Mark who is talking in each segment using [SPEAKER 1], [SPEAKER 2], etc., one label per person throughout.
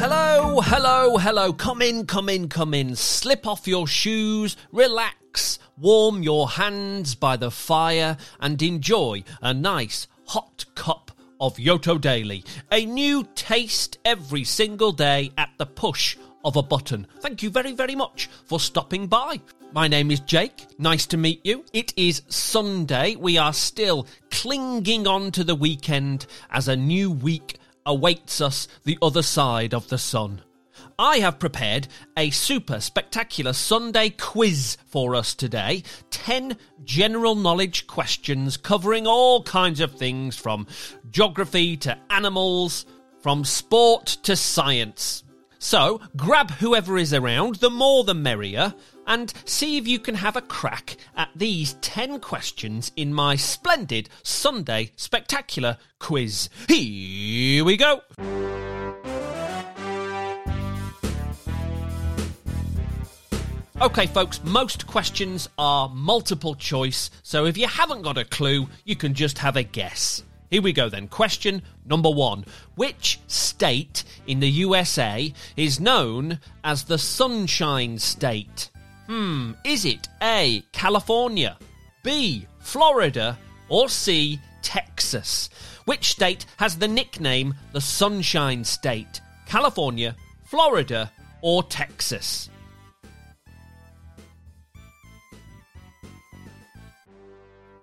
[SPEAKER 1] Hello, hello, hello. Come in, come in, come in. Slip off your shoes, relax, warm your hands by the fire, and enjoy a nice hot cup of Yoto Daily. A new taste every single day at the push of a button. Thank you very, very much for stopping by. My name is Jake. Nice to meet you. It is Sunday. We are still clinging on to the weekend as a new week awaits us the other side of the sun. I have prepared a super spectacular Sunday quiz for us today. 10 general knowledge questions covering all kinds of things from geography to animals, from sport to science. So grab whoever is around, the more the merrier, and see if you can have a crack at these 10 questions in my splendid Sunday spectacular quiz. Here we go. Okay, folks, most questions are multiple choice, so if you haven't got a clue, you can just have a guess. Here we go then. Question number one Which state in the USA is known as the Sunshine State? Hmm, is it A. California, B. Florida, or C. Texas? Which state has the nickname the Sunshine State? California, Florida, or Texas?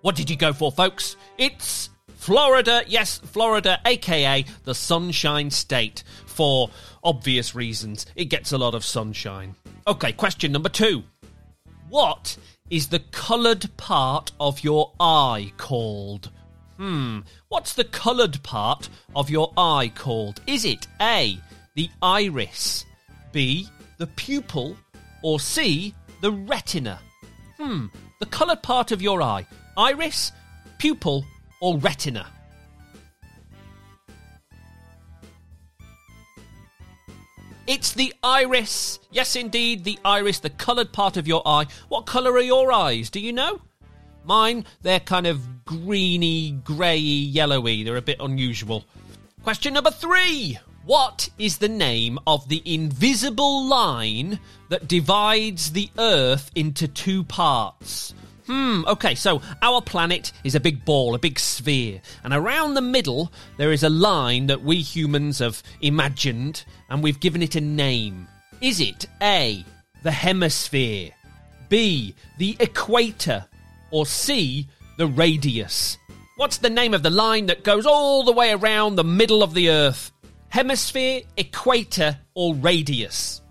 [SPEAKER 1] What did you go for, folks? It's Florida. Yes, Florida, aka the Sunshine State, for obvious reasons. It gets a lot of sunshine. Okay, question number two. What is the coloured part of your eye called? Hmm, what's the coloured part of your eye called? Is it A, the iris, B, the pupil, or C, the retina? Hmm, the coloured part of your eye iris, pupil, or retina? It's the iris. Yes, indeed, the iris, the coloured part of your eye. What colour are your eyes? Do you know? Mine, they're kind of greeny, grey, yellowy. They're a bit unusual. Question number three. What is the name of the invisible line that divides the Earth into two parts? Hmm, okay, so our planet is a big ball, a big sphere, and around the middle there is a line that we humans have imagined and we've given it a name. Is it A, the hemisphere, B, the equator, or C, the radius? What's the name of the line that goes all the way around the middle of the Earth? Hemisphere, equator, or radius?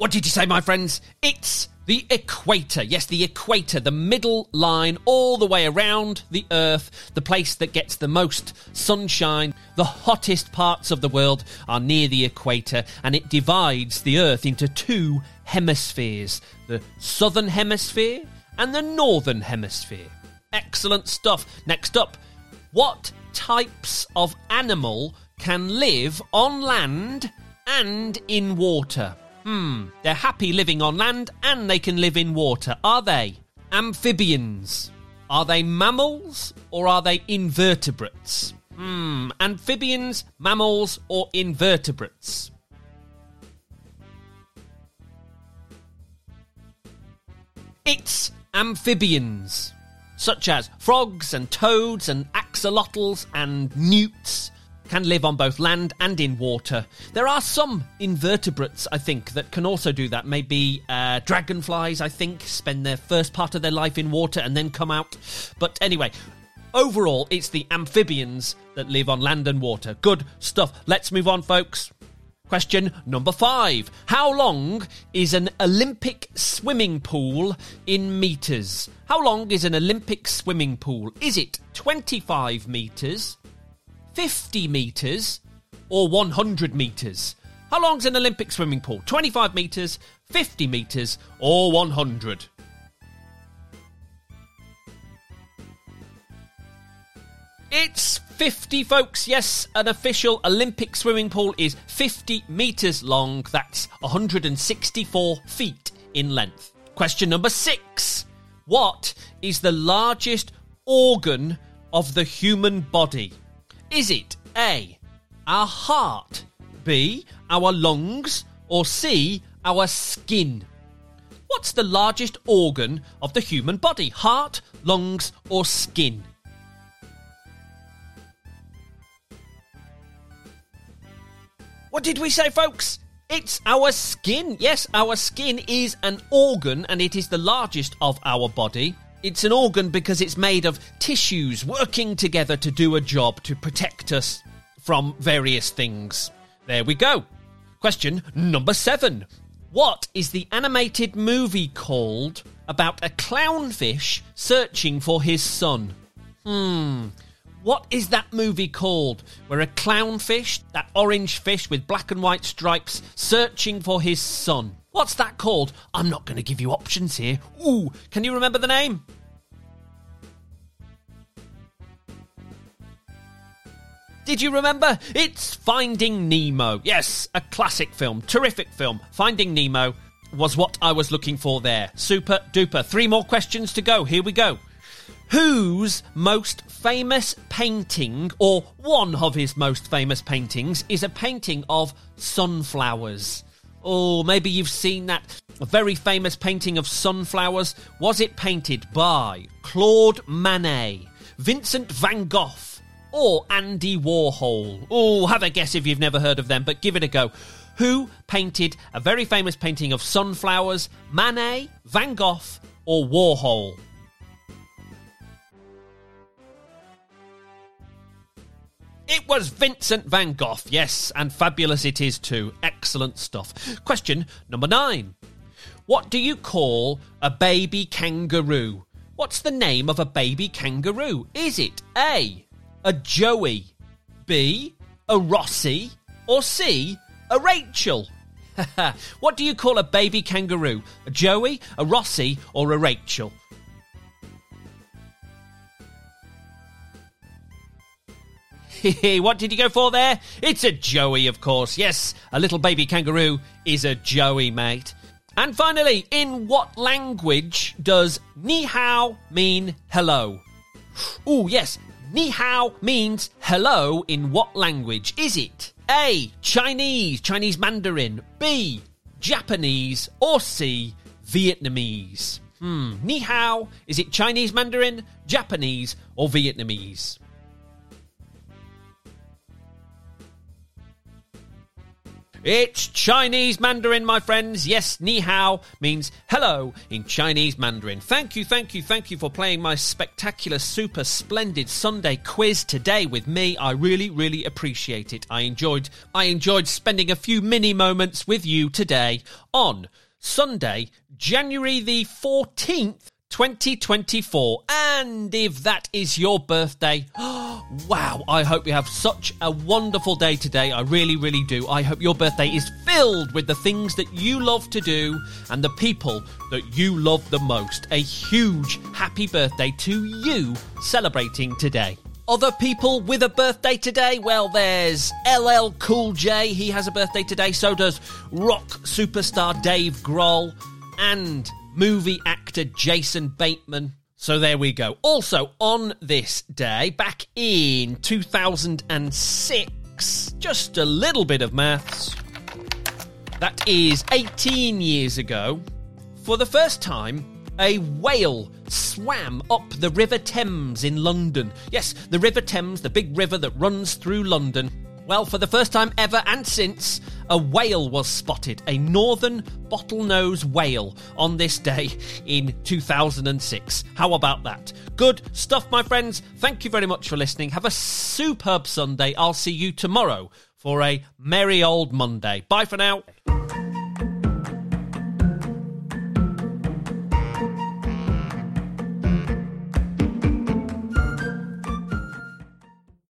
[SPEAKER 1] What did you say, my friends? It's the equator. Yes, the equator, the middle line all the way around the Earth, the place that gets the most sunshine. The hottest parts of the world are near the equator, and it divides the Earth into two hemispheres the southern hemisphere and the northern hemisphere. Excellent stuff. Next up, what types of animal can live on land and in water? Hmm, they're happy living on land and they can live in water, are they? Amphibians. Are they mammals or are they invertebrates? Hmm, amphibians, mammals, or invertebrates? It's amphibians, such as frogs and toads and axolotls and newts can live on both land and in water. There are some invertebrates, I think, that can also do that. Maybe uh, dragonflies, I think, spend their first part of their life in water and then come out. But anyway, overall, it's the amphibians that live on land and water. Good stuff. Let's move on, folks. Question number five How long is an Olympic swimming pool in metres? How long is an Olympic swimming pool? Is it 25 metres, 50 metres or 100 metres? How long's an Olympic swimming pool? 25 metres, 50 metres, or 100? It's 50, folks. Yes, an official Olympic swimming pool is 50 metres long. That's 164 feet in length. Question number six What is the largest organ of the human body? Is it A, our heart, B, our lungs, or C, our skin? What's the largest organ of the human body? Heart, lungs, or skin? What did we say, folks? It's our skin. Yes, our skin is an organ and it is the largest of our body. It's an organ because it's made of tissues working together to do a job to protect us from various things. There we go. Question number seven. What is the animated movie called about a clownfish searching for his son? Hmm. What is that movie called? Where a clownfish, that orange fish with black and white stripes, searching for his son. What's that called? I'm not going to give you options here. Ooh, can you remember the name? Did you remember? It's Finding Nemo. Yes, a classic film, terrific film. Finding Nemo was what I was looking for there. Super duper. Three more questions to go. Here we go. Whose most famous painting, or one of his most famous paintings, is a painting of sunflowers? Oh, maybe you've seen that very famous painting of sunflowers. Was it painted by Claude Monet, Vincent van Gogh, or Andy Warhol? Oh, have a guess if you've never heard of them, but give it a go. Who painted a very famous painting of sunflowers? Monet, Van Gogh, or Warhol? It was Vincent van Gogh, yes, and fabulous it is too. Excellent stuff. Question number nine. What do you call a baby kangaroo? What's the name of a baby kangaroo? Is it A, a Joey, B, a Rossi, or C, a Rachel? what do you call a baby kangaroo? A Joey, a Rossi, or a Rachel? what did you go for there? It's a Joey, of course. Yes, a little baby kangaroo is a Joey, mate. And finally, in what language does ni hao mean hello? Oh, yes, ni hao means hello in what language? Is it A, Chinese, Chinese Mandarin, B, Japanese, or C, Vietnamese? Hmm, ni hao, is it Chinese Mandarin, Japanese, or Vietnamese? It's Chinese Mandarin, my friends. Yes, ni hao means hello in Chinese Mandarin. Thank you, thank you, thank you for playing my spectacular, super splendid Sunday quiz today with me. I really, really appreciate it. I enjoyed, I enjoyed spending a few mini moments with you today on Sunday, January the 14th, 2024. And if that is your birthday, wow, I hope you have such a wonderful day today. I really, really do. I hope your birthday is filled with the things that you love to do and the people that you love the most. A huge happy birthday to you celebrating today. Other people with a birthday today? Well, there's LL Cool J. He has a birthday today. So does rock superstar Dave Grohl and movie actor Jason Bateman. So there we go. Also, on this day, back in 2006, just a little bit of maths. That is 18 years ago. For the first time, a whale swam up the River Thames in London. Yes, the River Thames, the big river that runs through London. Well, for the first time ever and since, a whale was spotted, a northern bottlenose whale, on this day in 2006. How about that? Good stuff, my friends. Thank you very much for listening. Have a superb Sunday. I'll see you tomorrow for a merry old Monday. Bye for now.